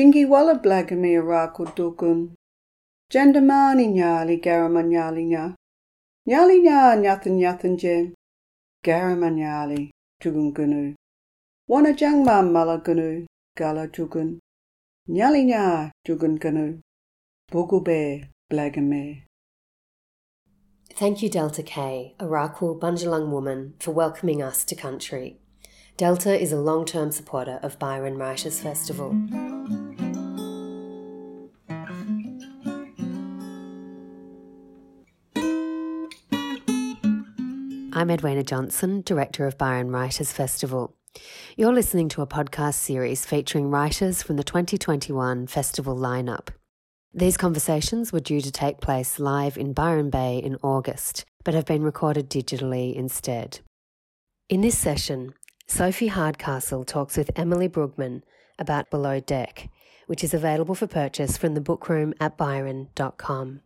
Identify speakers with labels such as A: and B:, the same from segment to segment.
A: Jingi blagami nyali garama nyali nya. Nyali nya nyathan nyathan jen. Garama nyali tugun gunu. Wana gala tugun. Nyali nya blagame.
B: Thank you, Delta Kay, a Rakul Bunjalung woman, for welcoming us to country. Delta is a long term supporter of Byron Writers Festival. I'm Edwina Johnson, Director of Byron Writers Festival. You're listening to a podcast series featuring writers from the 2021 festival lineup. These conversations were due to take place live in Byron Bay in August, but have been recorded digitally instead. In this session, Sophie Hardcastle talks with Emily Brugman about Below Deck, which is available for purchase from the bookroom at byron.com.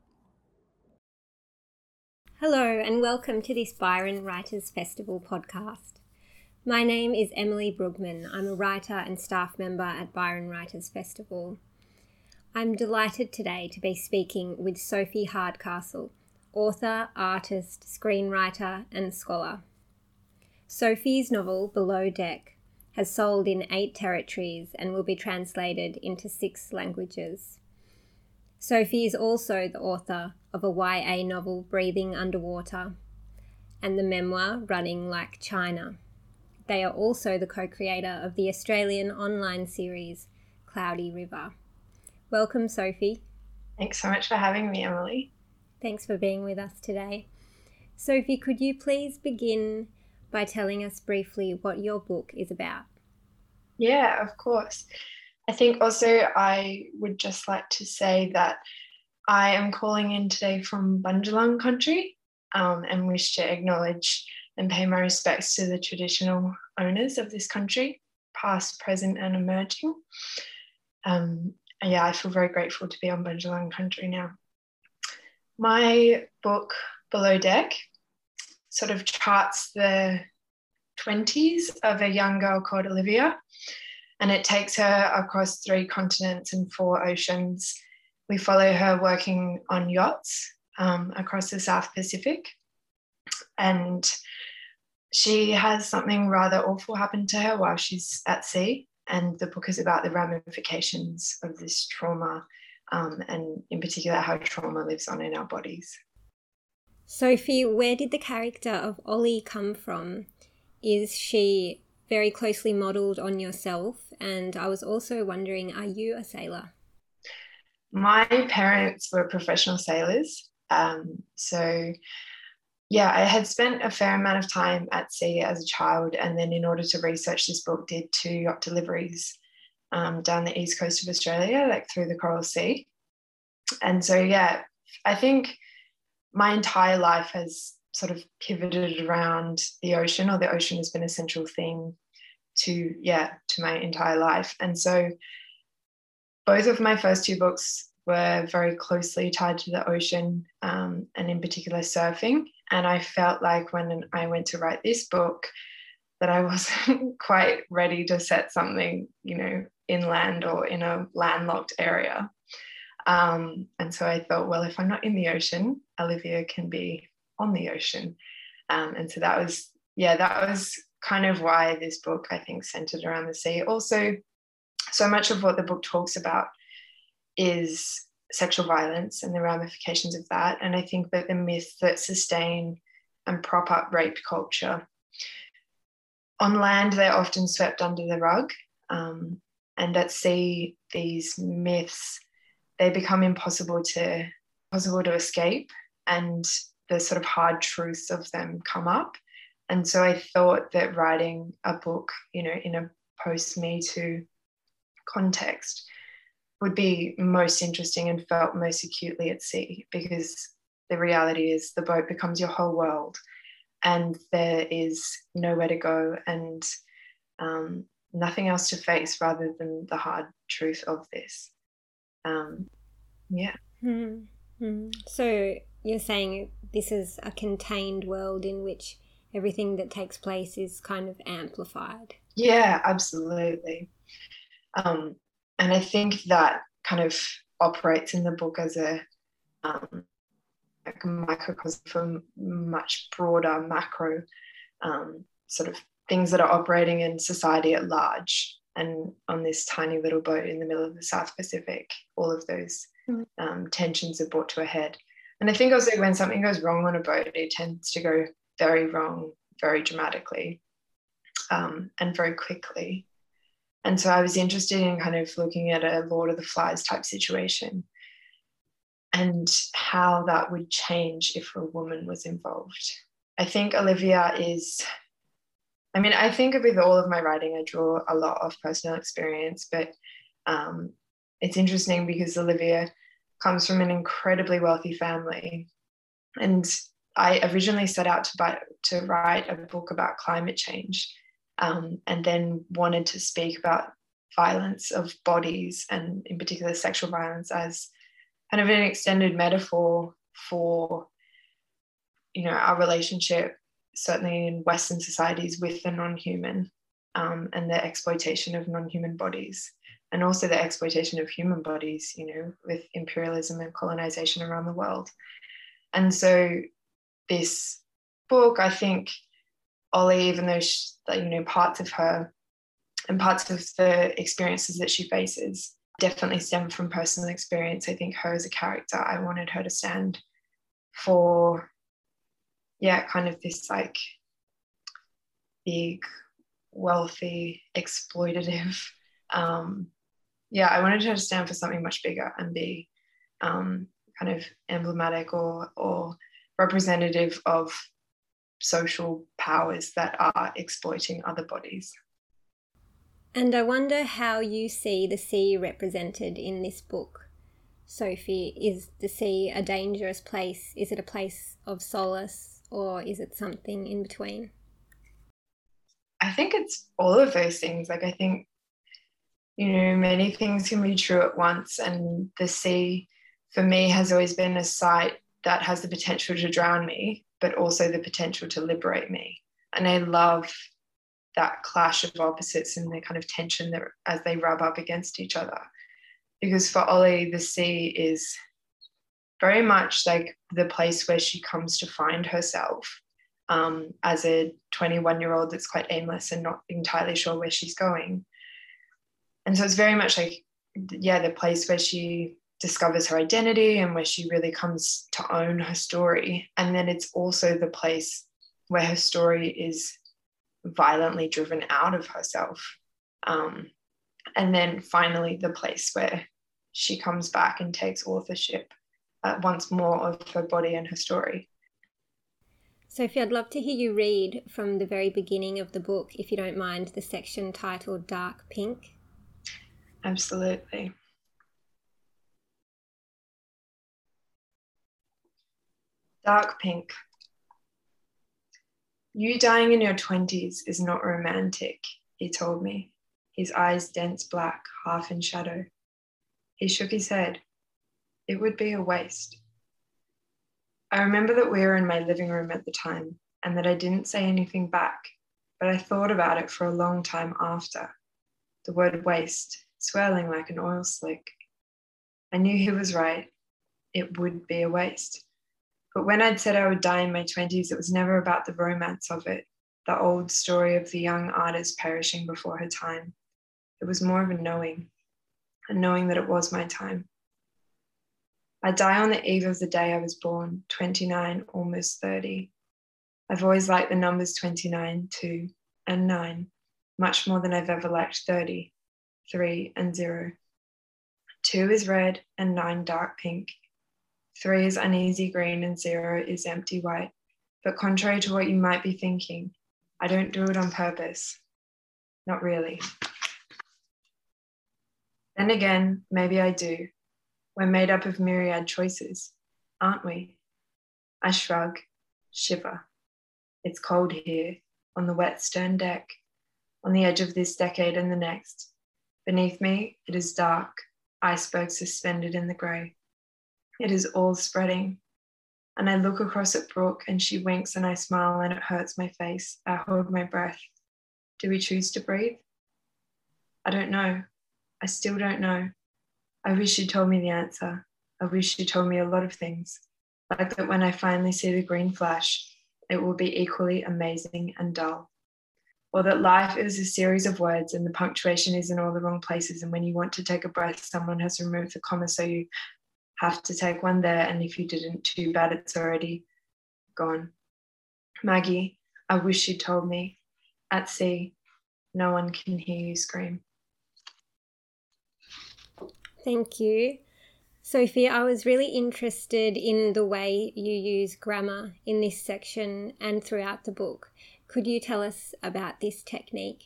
C: Hello, and welcome to this Byron Writers Festival podcast. My name is Emily Brugman. I'm a writer and staff member at Byron Writers Festival. I'm delighted today to be speaking with Sophie Hardcastle, author, artist, screenwriter, and scholar. Sophie's novel, Below Deck, has sold in eight territories and will be translated into six languages. Sophie is also the author of a YA novel, Breathing Underwater, and the memoir, Running Like China. They are also the co creator of the Australian online series, Cloudy River. Welcome, Sophie.
D: Thanks so much for having me, Emily.
C: Thanks for being with us today. Sophie, could you please begin by telling us briefly what your book is about?
D: Yeah, of course. I think also I would just like to say that I am calling in today from Bunjalung country um, and wish to acknowledge and pay my respects to the traditional owners of this country, past, present, and emerging. Um, yeah, I feel very grateful to be on Bunjalung country now. My book, Below Deck, sort of charts the 20s of a young girl called Olivia, and it takes her across three continents and four oceans. We follow her working on yachts um, across the South Pacific, and she has something rather awful happen to her while she's at sea. And the book is about the ramifications of this trauma um, and in particular how trauma lives on in our bodies.
C: Sophie where did the character of ollie come from? Is she very closely modeled on yourself and i was also wondering are you a sailor
D: my parents were professional sailors um, so yeah, I had spent a fair amount of time at sea as a child, and then in order to research this book, did two yacht deliveries um, down the east coast of Australia, like through the Coral Sea. And so, yeah, I think my entire life has sort of pivoted around the ocean, or the ocean has been a central theme to, yeah, to my entire life. And so, both of my first two books were very closely tied to the ocean, um, and in particular surfing. And I felt like when I went to write this book, that I wasn't quite ready to set something, you know, inland or in a landlocked area. Um, and so I thought, well, if I'm not in the ocean, Olivia can be on the ocean. Um, and so that was, yeah, that was kind of why this book, I think, centered around the sea. Also, so much of what the book talks about is sexual violence and the ramifications of that. And I think that the myths that sustain and prop up rape culture on land, they're often swept under the rug. Um, and at sea, these myths they become impossible to possible to escape, and the sort of hard truths of them come up. And so I thought that writing a book, you know, in a post Me Too context would be most interesting and felt most acutely at sea because the reality is the boat becomes your whole world and there is nowhere to go and um, nothing else to face rather than the hard truth of this. Um, yeah.
C: Mm-hmm. So you're saying this is a contained world in which everything that takes place is kind of amplified.
D: Yeah, absolutely. Um, and I think that kind of operates in the book as a, um, like a microcosm for much broader macro um, sort of things that are operating in society at large. And on this tiny little boat in the middle of the South Pacific, all of those mm. um, tensions are brought to a head. And I think also when something goes wrong on a boat, it tends to go very wrong very dramatically um, and very quickly. And so I was interested in kind of looking at a Lord of the Flies type situation and how that would change if a woman was involved. I think Olivia is, I mean, I think with all of my writing, I draw a lot of personal experience, but um, it's interesting because Olivia comes from an incredibly wealthy family. And I originally set out to, buy, to write a book about climate change um, and then wanted to speak about violence of bodies and in particular sexual violence as kind of an extended metaphor for you know our relationship certainly in western societies with the non-human um, and the exploitation of non-human bodies and also the exploitation of human bodies you know with imperialism and colonization around the world and so this book i think Ollie, even though she, you know parts of her and parts of the experiences that she faces definitely stem from personal experience. I think her as a character, I wanted her to stand for, yeah, kind of this like big, wealthy, exploitative. Um, yeah, I wanted her to stand for something much bigger and be um, kind of emblematic or or representative of social powers that are exploiting other bodies.
C: And I wonder how you see the sea represented in this book. Sophie, is the sea a dangerous place? Is it a place of solace or is it something in between?
D: I think it's all of those things. Like, I think, you know, many things can be true at once. And the sea, for me, has always been a site that has the potential to drown me but also the potential to liberate me. And I love that clash of opposites and the kind of tension that as they rub up against each other. Because for Ollie, the sea is very much like the place where she comes to find herself um, as a 21 year old that's quite aimless and not entirely sure where she's going. And so it's very much like, yeah, the place where she discovers her identity and where she really comes to own her story. And then it's also the place where her story is violently driven out of herself. Um, and then finally, the place where she comes back and takes authorship uh, once more of her body and her story.
C: Sophie, I'd love to hear you read from the very beginning of the book, if you don't mind, the section titled Dark Pink.
D: Absolutely. Dark pink. You dying in your 20s is not romantic, he told me, his eyes dense black, half in shadow. He shook his head. It would be a waste. I remember that we were in my living room at the time and that I didn't say anything back, but I thought about it for a long time after. The word waste swirling like an oil slick. I knew he was right. It would be a waste. But when I'd said I would die in my 20s, it was never about the romance of it, the old story of the young artist perishing before her time. It was more of a knowing, a knowing that it was my time. I die on the eve of the day I was born, 29, almost 30. I've always liked the numbers 29, 2, and 9, much more than I've ever liked 30, 3, and 0. 2 is red and 9 dark pink. Three is uneasy green and zero is empty white. But contrary to what you might be thinking, I don't do it on purpose. Not really. Then again, maybe I do. We're made up of myriad choices, aren't we? I shrug, shiver. It's cold here, on the wet stern deck, on the edge of this decade and the next. Beneath me, it is dark, icebergs suspended in the grey. It is all spreading. And I look across at Brooke and she winks and I smile and it hurts my face. I hold my breath. Do we choose to breathe? I don't know. I still don't know. I wish you told me the answer. I wish you told me a lot of things. Like that when I finally see the green flash, it will be equally amazing and dull. Or that life is a series of words and the punctuation is in all the wrong places. And when you want to take a breath, someone has removed the comma. So you have to take one there. And if you didn't, too bad, it's already gone. Maggie, I wish you'd told me. At sea, no one can hear you scream.
C: Thank you. Sophie, I was really interested in the way you use grammar in this section and throughout the book. Could you tell us about this technique?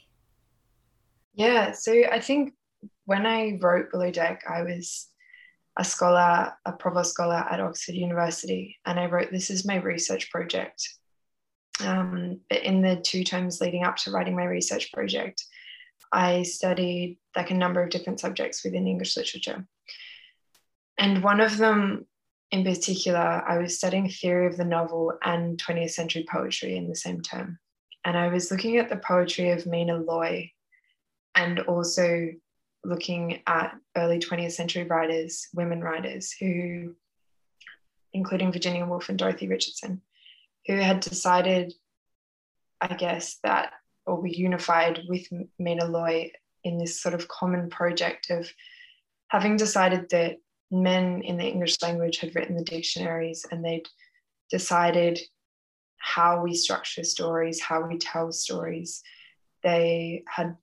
D: Yeah, so I think when I wrote Below Deck, I was a scholar, a provost scholar at Oxford University, and I wrote this as my research project. Um, in the two terms leading up to writing my research project, I studied like a number of different subjects within English literature. And one of them in particular, I was studying theory of the novel and 20th century poetry in the same term. And I was looking at the poetry of Mina Loy and also looking at early 20th century writers, women writers who, including Virginia Woolf and Dorothy Richardson, who had decided, I guess, that or were unified with Mina Loy in this sort of common project of having decided that men in the English language had written the dictionaries and they'd decided how we structure stories, how we tell stories. They had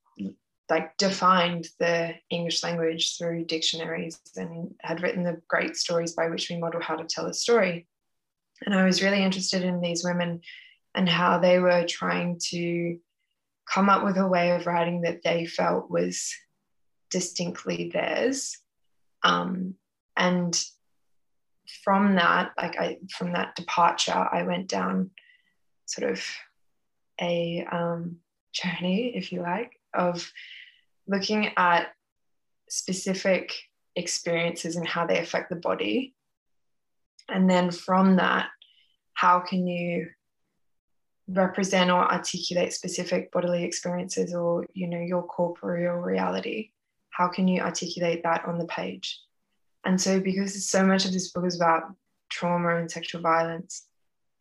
D: like defined the English language through dictionaries and had written the great stories by which we model how to tell a story. And I was really interested in these women and how they were trying to come up with a way of writing that they felt was distinctly theirs. Um, and from that, like I, from that departure, I went down sort of a um, journey, if you like, of looking at specific experiences and how they affect the body. And then from that, how can you represent or articulate specific bodily experiences or you know your corporeal reality how can you articulate that on the page and so because so much of this book is about trauma and sexual violence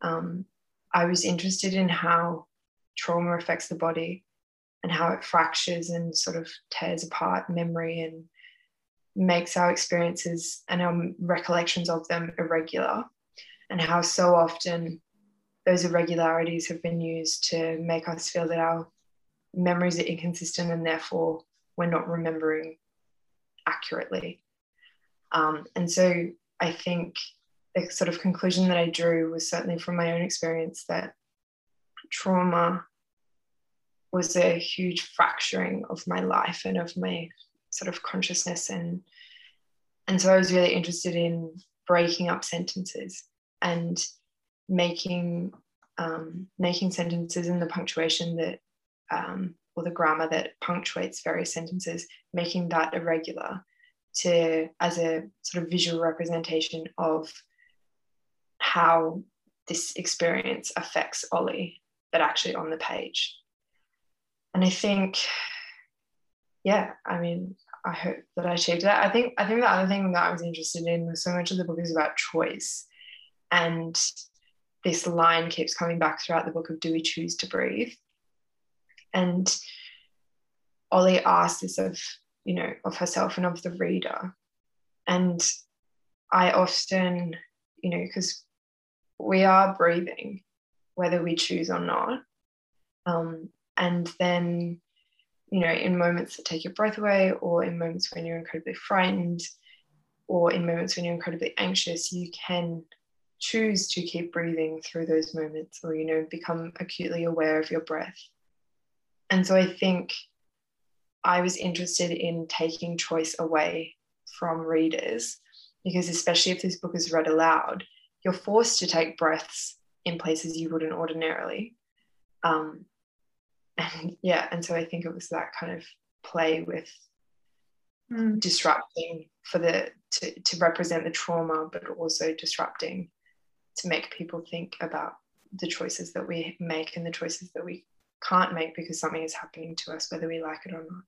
D: um, i was interested in how trauma affects the body and how it fractures and sort of tears apart memory and makes our experiences and our recollections of them irregular and how so often those irregularities have been used to make us feel that our memories are inconsistent and therefore we're not remembering accurately. Um, and so I think the sort of conclusion that I drew was certainly from my own experience that trauma was a huge fracturing of my life and of my sort of consciousness. And and so I was really interested in breaking up sentences and making um, making sentences in the punctuation that um, or the grammar that punctuates various sentences, making that irregular to as a sort of visual representation of how this experience affects Ollie, but actually on the page. And I think, yeah, I mean, I hope that I achieved that. I think I think the other thing that I was interested in was so much of the book is about choice and this line keeps coming back throughout the book of do we choose to breathe and ollie asks this of you know of herself and of the reader and i often you know because we are breathing whether we choose or not. Um, and then you know in moments that take your breath away or in moments when you're incredibly frightened or in moments when you're incredibly anxious you can choose to keep breathing through those moments or you know become acutely aware of your breath. And so i think i was interested in taking choice away from readers because especially if this book is read aloud you're forced to take breaths in places you wouldn't ordinarily um, and yeah and so i think it was that kind of play with mm. disrupting for the to, to represent the trauma but also disrupting to make people think about the choices that we make and the choices that we can't make because something is happening to us, whether we like it or not.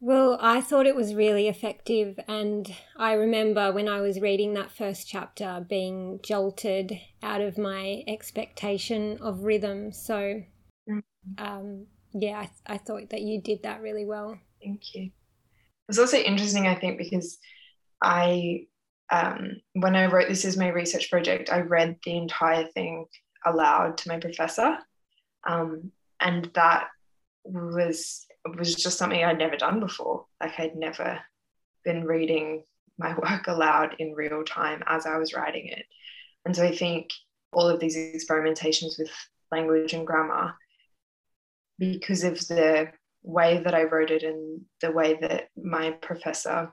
C: Well, I thought it was really effective, and I remember when I was reading that first chapter being jolted out of my expectation of rhythm. So, mm. um, yeah, I, th- I thought that you did that really well.
D: Thank you. It was also interesting, I think, because I, um, when I wrote this as my research project, I read the entire thing aloud to my professor, um, and that was was just something I'd never done before. Like I'd never been reading my work aloud in real time as I was writing it. And so I think all of these experimentations with language and grammar, because of the way that I wrote it and the way that my professor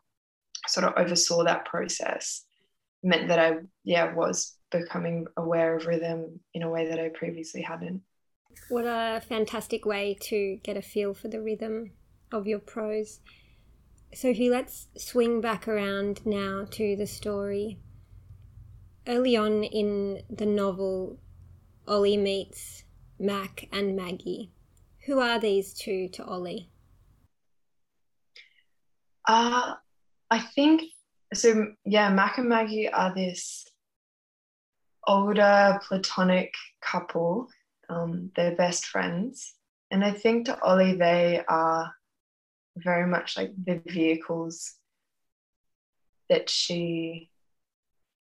D: sort of oversaw that process, meant that I, yeah, was becoming aware of rhythm in a way that I previously hadn't.
C: What a fantastic way to get a feel for the rhythm of your prose. Sophie, let's swing back around now to the story. Early on in the novel, Ollie meets Mac and Maggie. Who are these two to Ollie?
D: Uh, I think so. Yeah, Mac and Maggie are this older platonic couple um, they're best friends. And I think to Ollie, they are very much like the vehicles that she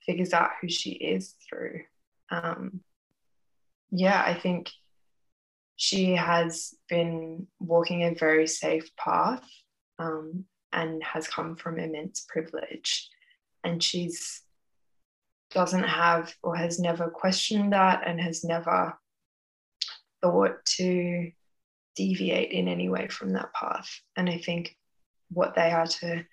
D: figures out who she is through. Um, yeah, I think she has been walking a very safe path um, and has come from immense privilege. And she's doesn't have or has never questioned that and has never thought to deviate in any way from that path. And I think what they are to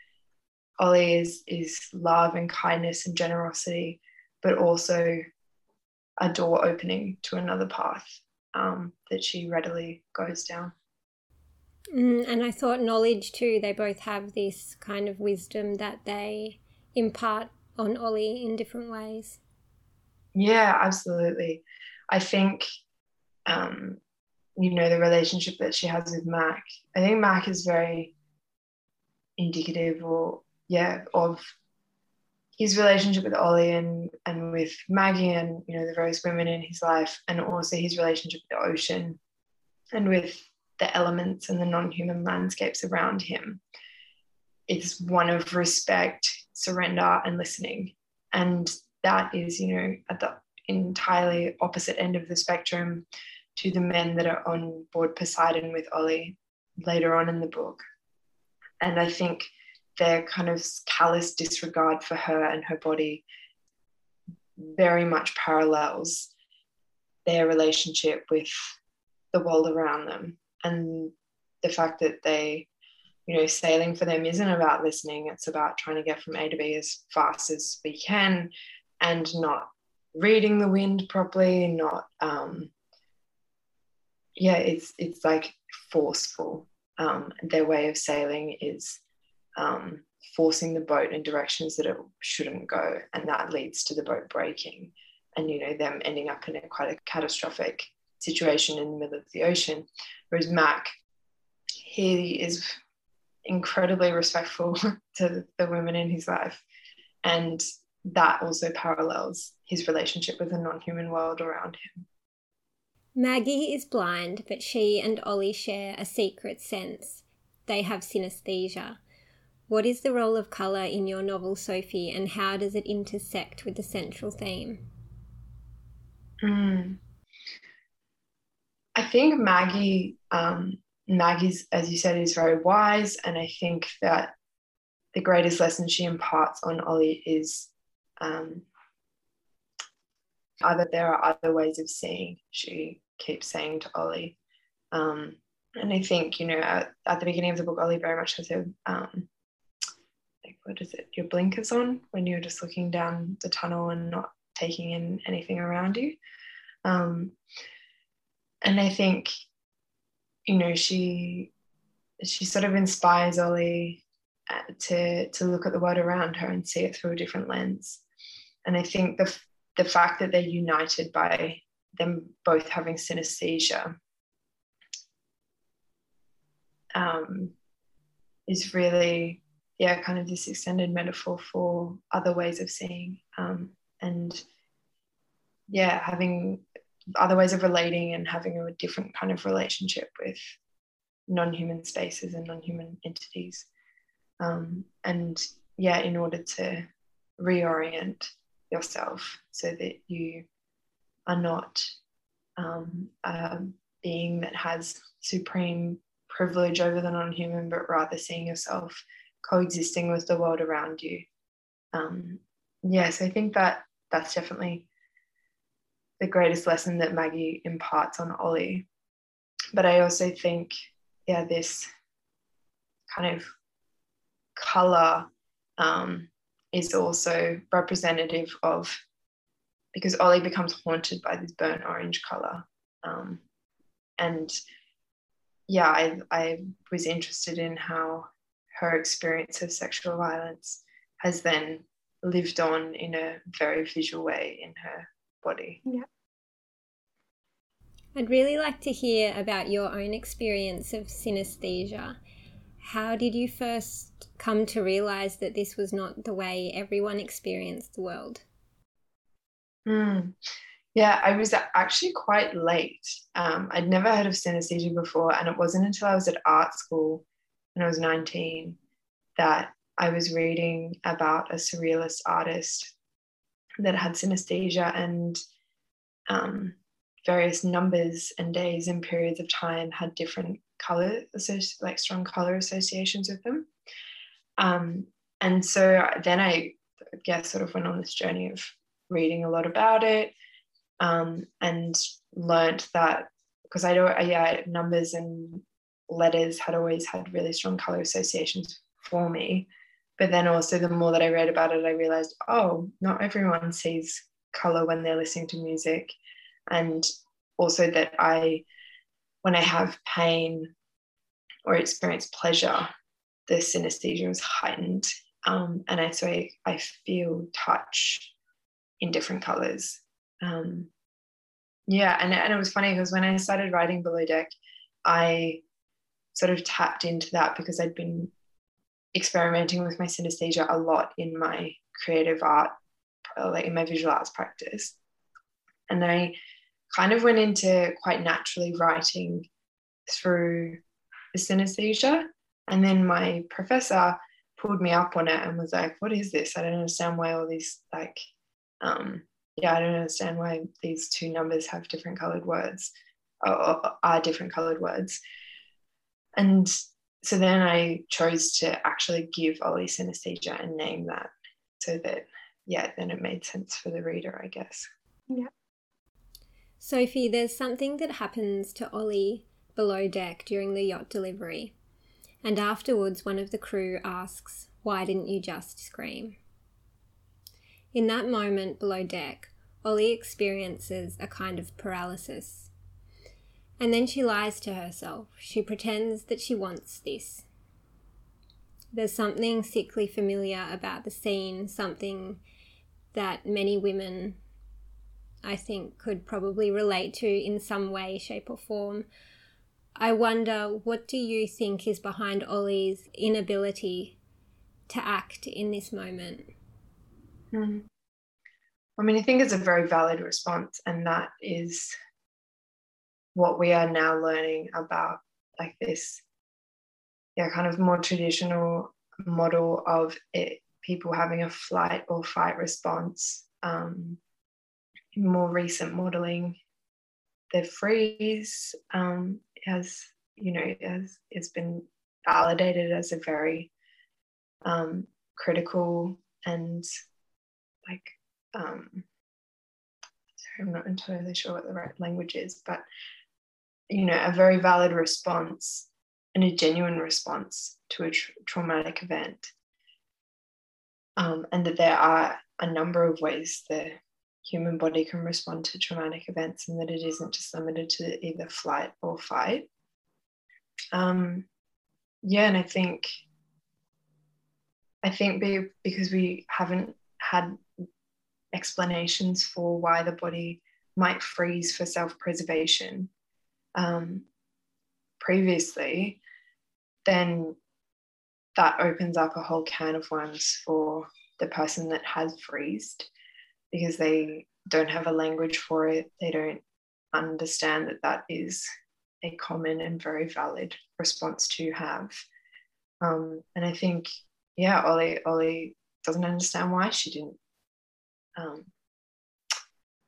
D: Ollie is is love and kindness and generosity, but also a door opening to another path um, that she readily goes down.
C: Mm, and I thought knowledge too, they both have this kind of wisdom that they impart on Ollie in different ways.
D: Yeah, absolutely. I think um, you know, the relationship that she has with Mac. I think Mac is very indicative or yeah, of his relationship with Ollie and, and with Maggie and you know the various women in his life and also his relationship with the ocean and with the elements and the non-human landscapes around him. It's one of respect, surrender, and listening. And that is, you know, at the entirely opposite end of the spectrum to the men that are on board Poseidon with Ollie later on in the book. And I think their kind of callous disregard for her and her body very much parallels their relationship with the world around them. And the fact that they, you know, sailing for them isn't about listening, it's about trying to get from A to B as fast as we can and not reading the wind properly, not um, yeah, it's it's like forceful. Um, their way of sailing is um, forcing the boat in directions that it shouldn't go, and that leads to the boat breaking, and you know them ending up in a quite a catastrophic situation in the middle of the ocean. Whereas Mac, he is incredibly respectful to the women in his life, and that also parallels his relationship with the non-human world around him.
C: Maggie is blind, but she and Ollie share a secret sense. They have synesthesia. What is the role of colour in your novel, Sophie, and how does it intersect with the central theme?
D: Mm. I think Maggie, um, Maggie's, as you said, is very wise, and I think that the greatest lesson she imparts on Ollie is um, either there are other ways of seeing, she keeps saying to Ollie. Um, and I think, you know, at, at, the beginning of the book, Ollie very much has a, um, like, what is it, your blinkers on when you're just looking down the tunnel and not taking in anything around you. Um, and I think, you know, she she sort of inspires Ollie uh, to to look at the world around her and see it through a different lens. And I think the the fact that they're united by them both having synesthesia um, is really, yeah, kind of this extended metaphor for other ways of seeing. Um, and yeah, having other ways of relating and having a different kind of relationship with non-human spaces and non-human entities um, and yeah in order to reorient yourself so that you are not um, a being that has supreme privilege over the non-human but rather seeing yourself coexisting with the world around you. Um, yes i think that that's definitely the greatest lesson that maggie imparts on ollie. But i also think yeah this kind of color um, is also representative of because Ollie becomes haunted by this burnt orange color. Um, and yeah, I, I was interested in how her experience of sexual violence has then lived on in a very visual way in her body.
C: Yeah. I'd really like to hear about your own experience of synesthesia how did you first come to realize that this was not the way everyone experienced the world?
D: Mm. Yeah, I was actually quite late. Um, I'd never heard of synesthesia before, and it wasn't until I was at art school when I was 19 that I was reading about a surrealist artist that had synesthesia and um, various numbers and days and periods of time had different color, like strong color associations with them. Um, and so then I guess sort of went on this journey of reading a lot about it um, and learned that because I don't, yeah, numbers and letters had always had really strong color associations for me. But then also, the more that I read about it, I realized, oh, not everyone sees color when they're listening to music. And also that I when I have pain or experience pleasure, the synesthesia is heightened. Um, and I so I, I feel touch in different colors. Um, yeah, and, and it was funny because when I started writing Below Deck, I sort of tapped into that because I'd been experimenting with my synesthesia a lot in my creative art, like in my visual arts practice. And I kind of went into quite naturally writing through the synesthesia. And then my professor pulled me up on it and was like, What is this? I don't understand why all these, like, um, yeah, I don't understand why these two numbers have different colored words or are different colored words. And so then I chose to actually give Ollie synesthesia and name that so that, yeah, then it made sense for the reader, I guess.
C: Yeah. Sophie, there's something that happens to Ollie below deck during the yacht delivery, and afterwards one of the crew asks, Why didn't you just scream? In that moment below deck, Ollie experiences a kind of paralysis. And then she lies to herself. She pretends that she wants this. There's something sickly familiar about the scene, something that many women I think could probably relate to in some way, shape, or form. I wonder what do you think is behind Ollie's inability to act in this moment?
D: Mm. I mean, I think it's a very valid response, and that is what we are now learning about, like this, yeah, kind of more traditional model of it, people having a flight or fight response. Um, more recent modeling, the freeze um, has, you know, has, has been validated as a very um, critical and like, um, sorry, I'm not entirely sure what the right language is, but, you know, a very valid response and a genuine response to a tra- traumatic event. Um, and that there are a number of ways the human body can respond to traumatic events and that it isn't just limited to either flight or fight. Um, yeah, and I think I think because we haven't had explanations for why the body might freeze for self-preservation um, previously, then that opens up a whole can of worms for the person that has freezed because they don't have a language for it. They don't understand that that is a common and very valid response to have. Um, and I think, yeah, Ollie, Ollie doesn't understand why she didn't um,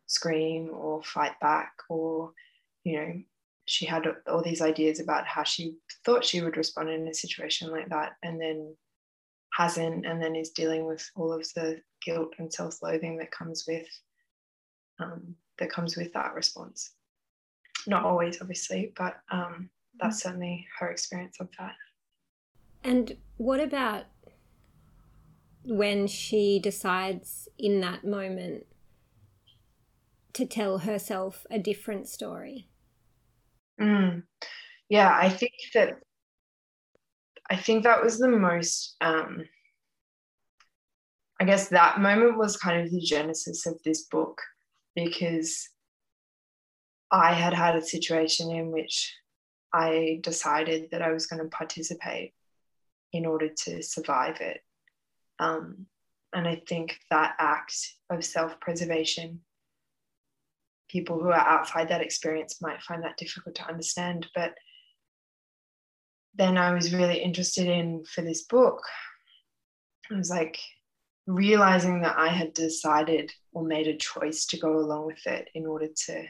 D: scream or fight back or, you know, she had all these ideas about how she thought she would respond in a situation like that and then hasn't and then is dealing with all of the guilt and self-loathing that comes with um, that comes with that response not always obviously but um, that's mm. certainly her experience of that
C: and what about when she decides in that moment to tell herself a different story
D: Mm. Yeah, I think that I think that was the most um, I guess that moment was kind of the genesis of this book because I had had a situation in which I decided that I was going to participate in order to survive it. Um, and I think that act of self preservation people who are outside that experience might find that difficult to understand. But then I was really interested in for this book, I was like realizing that I had decided or made a choice to go along with it in order to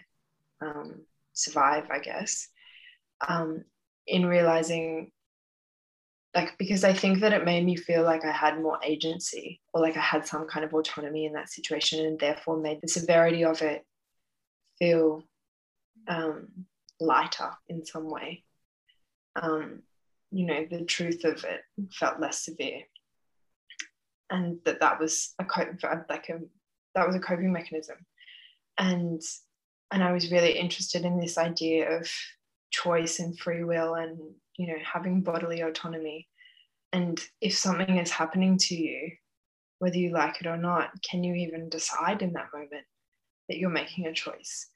D: um, survive, I guess. Um, in realizing like because i think that it made me feel like i had more agency or like i had some kind of autonomy in that situation and therefore made the severity of it feel um, lighter in some way. Um, you know, the truth of it felt less severe, and that that was a like a that was a coping mechanism, and and I was really interested in this idea of choice and free will, and you know, having bodily autonomy, and if something is happening to you, whether you like it or not, can you even decide in that moment that you're making a choice?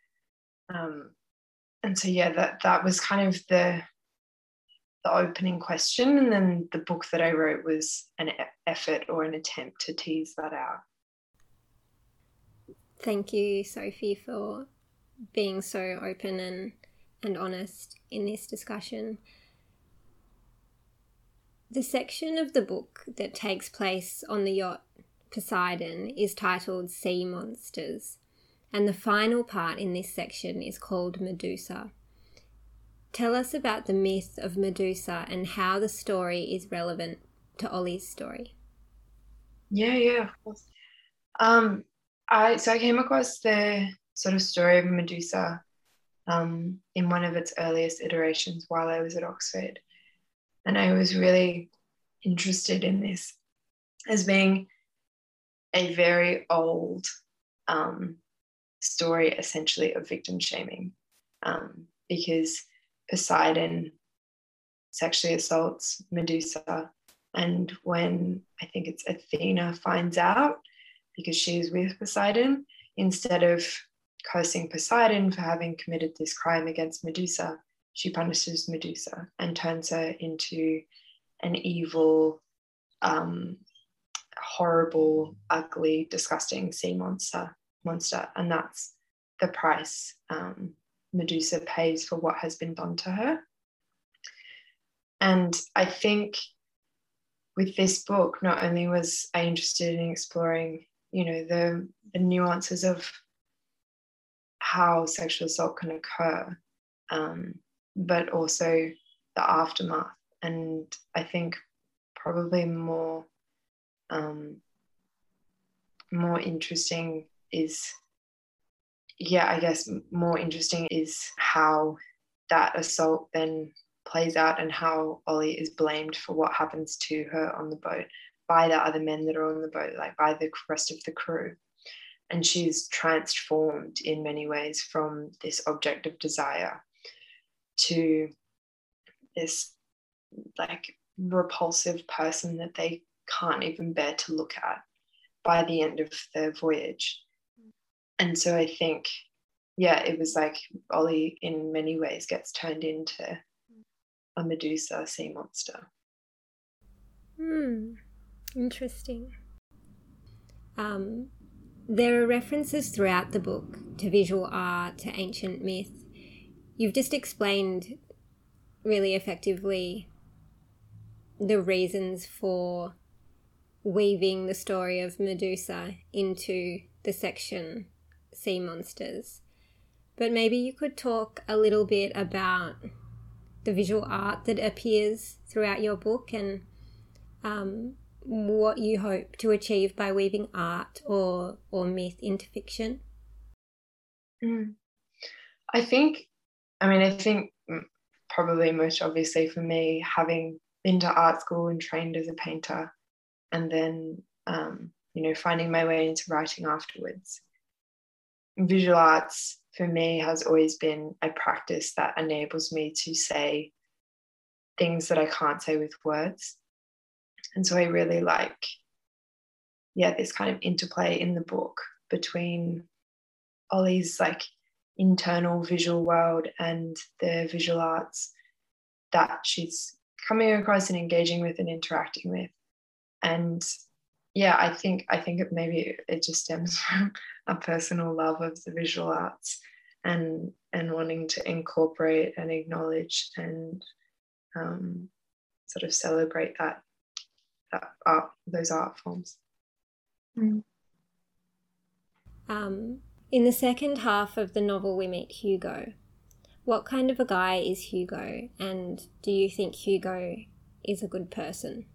D: Um, and so yeah, that that was kind of the the opening question, and then the book that I wrote was an effort or an attempt to tease that out.
C: Thank you, Sophie, for being so open and and honest in this discussion. The section of the book that takes place on the yacht Poseidon is titled Sea Monsters and the final part in this section is called Medusa. Tell us about the myth of Medusa and how the story is relevant to Ollie's story.
D: Yeah, yeah, of course. Um, I so I came across the sort of story of Medusa um, in one of its earliest iterations while I was at Oxford, and I was really interested in this as being a very old um, story essentially of victim shaming um, because Poseidon sexually assaults Medusa. And when I think it's Athena finds out because she's with Poseidon, instead of cursing Poseidon for having committed this crime against Medusa, she punishes Medusa and turns her into an evil, um, horrible, ugly, disgusting sea monster monster, and that's the price um, Medusa pays for what has been done to her. And I think with this book, not only was I interested in exploring, you know, the, the nuances of how sexual assault can occur, um, but also the aftermath. And I think probably more um, more interesting is yeah i guess more interesting is how that assault then plays out and how ollie is blamed for what happens to her on the boat by the other men that are on the boat like by the rest of the crew. And she's transformed in many ways from this object of desire to this like repulsive person that they can't even bear to look at by the end of the voyage and so I think, yeah, it was like Ollie in many ways gets turned into a Medusa sea monster.
C: Hmm. Interesting. Um, there are references throughout the book to visual art, to ancient myth. You've just explained really effectively the reasons for weaving the story of Medusa into the section Sea Monsters. But maybe you could talk a little bit about the visual art that appears throughout your book and um, what you hope to achieve by weaving art or or myth into fiction?
D: Mm. I think, I mean, I think probably most obviously for me, having been to art school and trained as a painter, and then um, you know finding my way into writing afterwards. Visual arts for me has always been a practice that enables me to say things that I can't say with words. And so I really like, yeah, this kind of interplay in the book between Ollie's like internal visual world and the visual arts that she's coming across and engaging with and interacting with. And yeah, I think I think it maybe it just stems from a personal love of the visual arts and and wanting to incorporate and acknowledge and um, sort of celebrate that that art, those art forms. Mm.
C: Um, in the second half of the novel, we meet Hugo. What kind of a guy is Hugo, and do you think Hugo is a good person?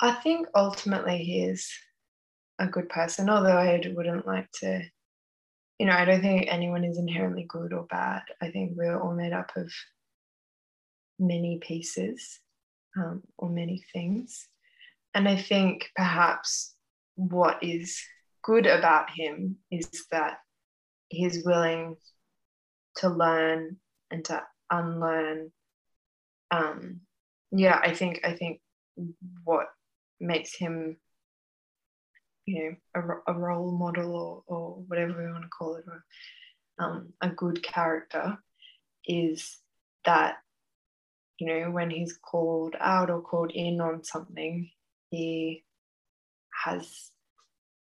D: I think ultimately he is a good person, although I wouldn't like to, you know, I don't think anyone is inherently good or bad. I think we're all made up of many pieces um, or many things. And I think perhaps what is good about him is that he's willing to learn and to unlearn. Um, yeah, I think I think what makes him, you know, a, a role model or, or whatever we want to call it, or um, a good character, is that you know, when he's called out or called in on something, he has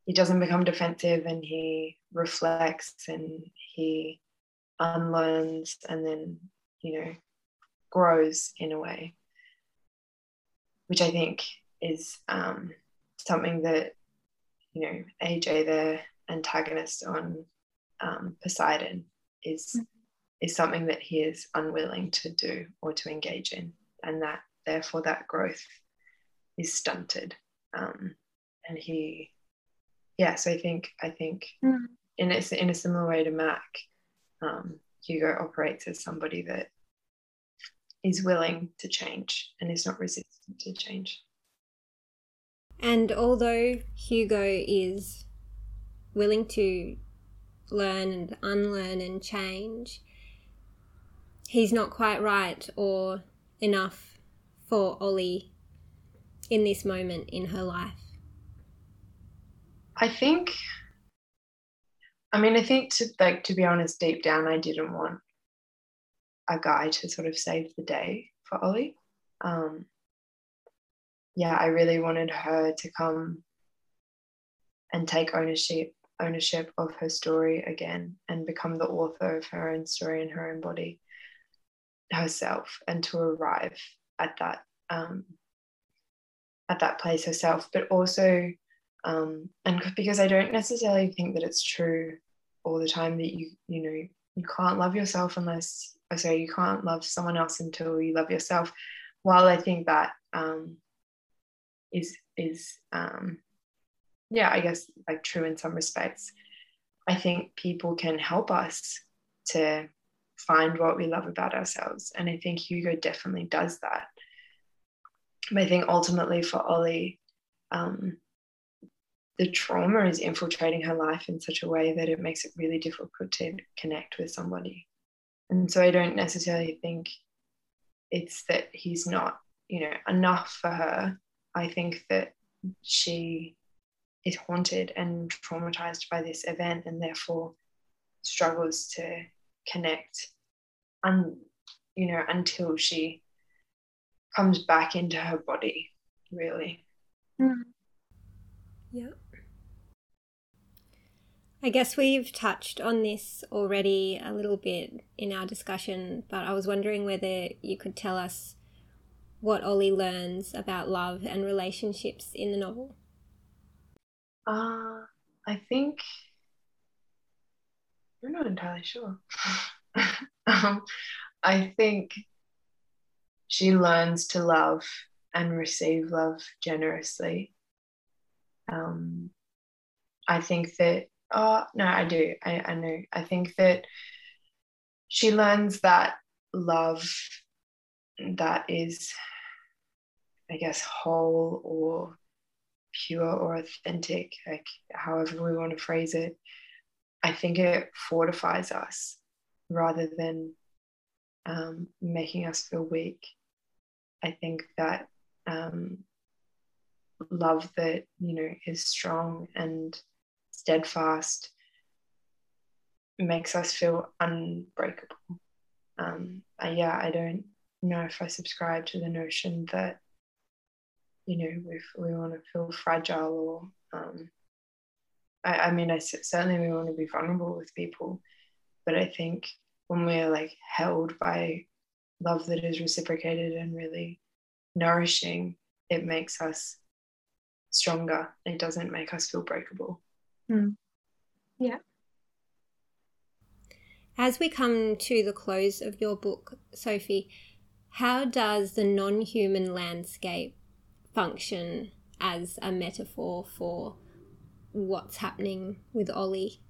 D: he doesn't become defensive and he reflects and he unlearns and then you know grows in a way. Which i think is um, something that you know aj the antagonist on um, poseidon is mm is something that he is unwilling to do or to engage in, and that therefore that growth is stunted. Um, and he, yeah, so I think I think mm. in a, in a similar way to Mac, um, Hugo operates as somebody that is willing to change and is not resistant to change.
C: And although Hugo is willing to learn and unlearn and change, he's not quite right or enough for Ollie in this moment in her life?
D: I think I mean I think to like to be honest deep down I didn't want a guy to sort of save the day for Ollie. Um, yeah, I really wanted her to come and take ownership ownership of her story again and become the author of her own story in her own body herself and to arrive at that um, at that place herself, but also um, and because I don't necessarily think that it's true all the time that you you know you can't love yourself unless I say you can't love someone else until you love yourself. While I think that um, is is um, yeah, I guess like true in some respects. I think people can help us to find what we love about ourselves. And I think Hugo definitely does that. But I think ultimately for Ollie, um, the trauma is infiltrating her life in such a way that it makes it really difficult to connect with somebody. And so I don't necessarily think it's that he's not, you know, enough for her. I think that she is haunted and traumatized by this event and therefore struggles to connect and you know until she comes back into her body, really.
C: Mm. Yeah. I guess we've touched on this already a little bit in our discussion, but I was wondering whether you could tell us what Ollie learns about love and relationships in the novel.
D: Uh, I think I'm not entirely sure. um, I think she learns to love and receive love generously. Um, I think that Oh, no, I do. I, I know. I think that she learns that love that is, I guess, whole or pure or authentic, like however we want to phrase it. I think it fortifies us rather than um, making us feel weak. I think that um, love that you know is strong and steadfast makes us feel unbreakable. Um, uh, yeah, I don't know if I subscribe to the notion that, you know, if we want to feel fragile or, um, I, I mean, I certainly we want to be vulnerable with people, but I think when we're like held by love that is reciprocated and really nourishing, it makes us stronger. It doesn't make us feel breakable.
C: Mm. Yeah. As we come to the close of your book, Sophie, how does the non human landscape function as a metaphor for what's happening with Ollie?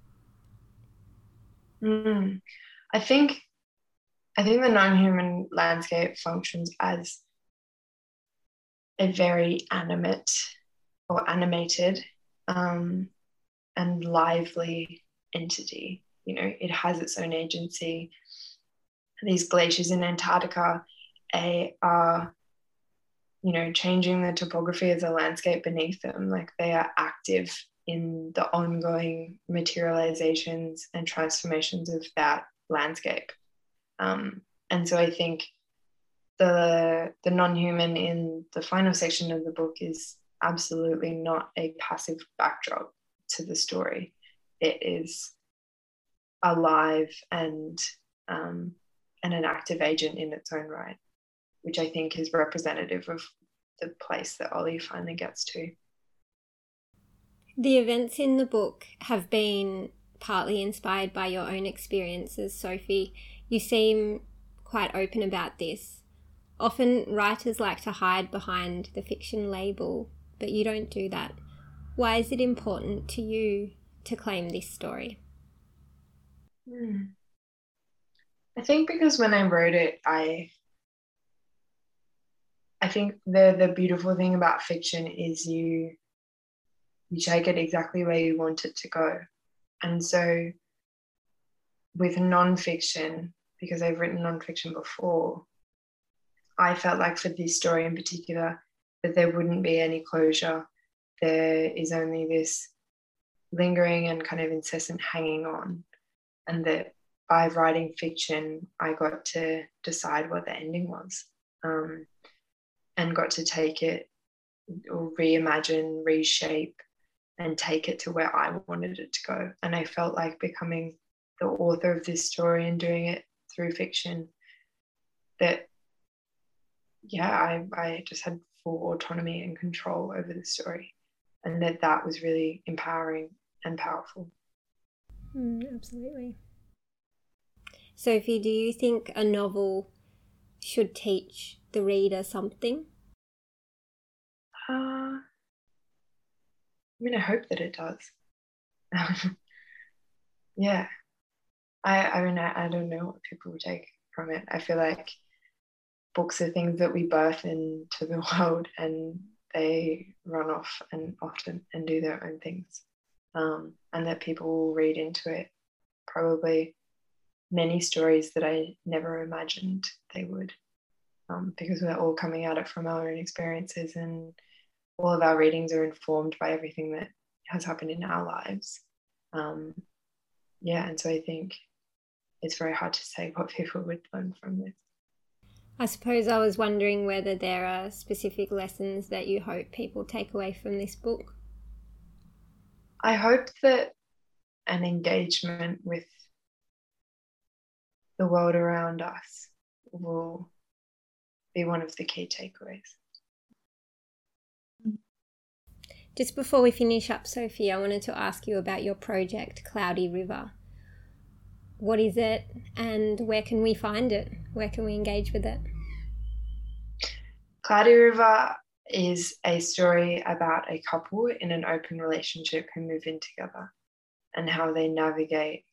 D: Mm. I think I think the non-human landscape functions as a very animate or animated um, and lively entity. You know, it has its own agency. These glaciers in Antarctica are, you know, changing the topography of the landscape beneath them. Like they are active in the ongoing materializations and transformations of that landscape. Um, and so I think the the non-human in the final section of the book is absolutely not a passive backdrop to the story. It is alive and um, and an active agent in its own right, which I think is representative of the place that Ollie finally gets to.
C: The events in the book have been partly inspired by your own experiences, Sophie. You seem quite open about this. Often writers like to hide behind the fiction label, but you don't do that. Why is it important to you to claim this story?
D: Hmm. I think because when I wrote it, I I think the the beautiful thing about fiction is you you take it exactly where you want it to go. And so with nonfiction, because I've written nonfiction before, I felt like for this story in particular, that there wouldn't be any closure there is only this lingering and kind of incessant hanging on. And that by writing fiction, I got to decide what the ending was um, and got to take it or reimagine, reshape, and take it to where I wanted it to go. And I felt like becoming the author of this story and doing it through fiction that yeah I, I just had full autonomy and control over the story and that that was really empowering and powerful.
C: Mm, absolutely. Sophie, do you think a novel should teach the reader something?
D: Uh, I mean, I hope that it does. yeah. I, I mean, I, I don't know what people will take from it. I feel like books are things that we birth into the world and they run off and often and do their own things um, and that people will read into it probably many stories that I never imagined they would um, because we're all coming at it from our own experiences and all of our readings are informed by everything that has happened in our lives. Um, yeah, and so I think it's very hard to say what people would learn from this.
C: I suppose I was wondering whether there are specific lessons that you hope people take away from this book.
D: I hope that an engagement with the world around us will be one of the key takeaways.
C: Just before we finish up, Sophie, I wanted to ask you about your project, Cloudy River. What is it and where can we find it? Where can we engage with it?
D: Cloudy River is a story about a couple in an open relationship who move in together and how they navigate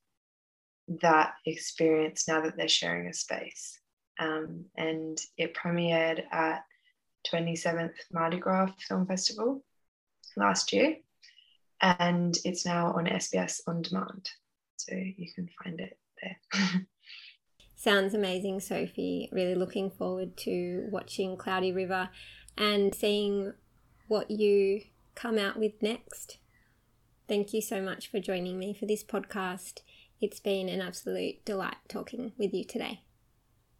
D: that experience now that they're sharing a space. Um, and it premiered at 27th Mardi Gras Film Festival last year, and it's now on SBS On Demand. So you can find it there.
C: Sounds amazing, Sophie. Really looking forward to watching Cloudy River and seeing what you come out with next. Thank you so much for joining me for this podcast. It's been an absolute delight talking with you today.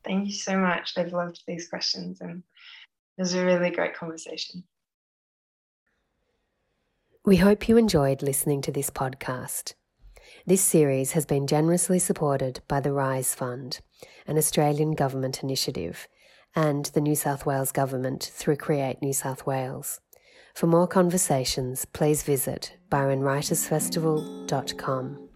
D: Thank you so much. I've loved these questions and it was a really great conversation.
B: We hope you enjoyed listening to this podcast. This series has been generously supported by the RISE Fund, an Australian government initiative, and the New South Wales Government through Create New South Wales. For more conversations, please visit byronwritersfestival.com.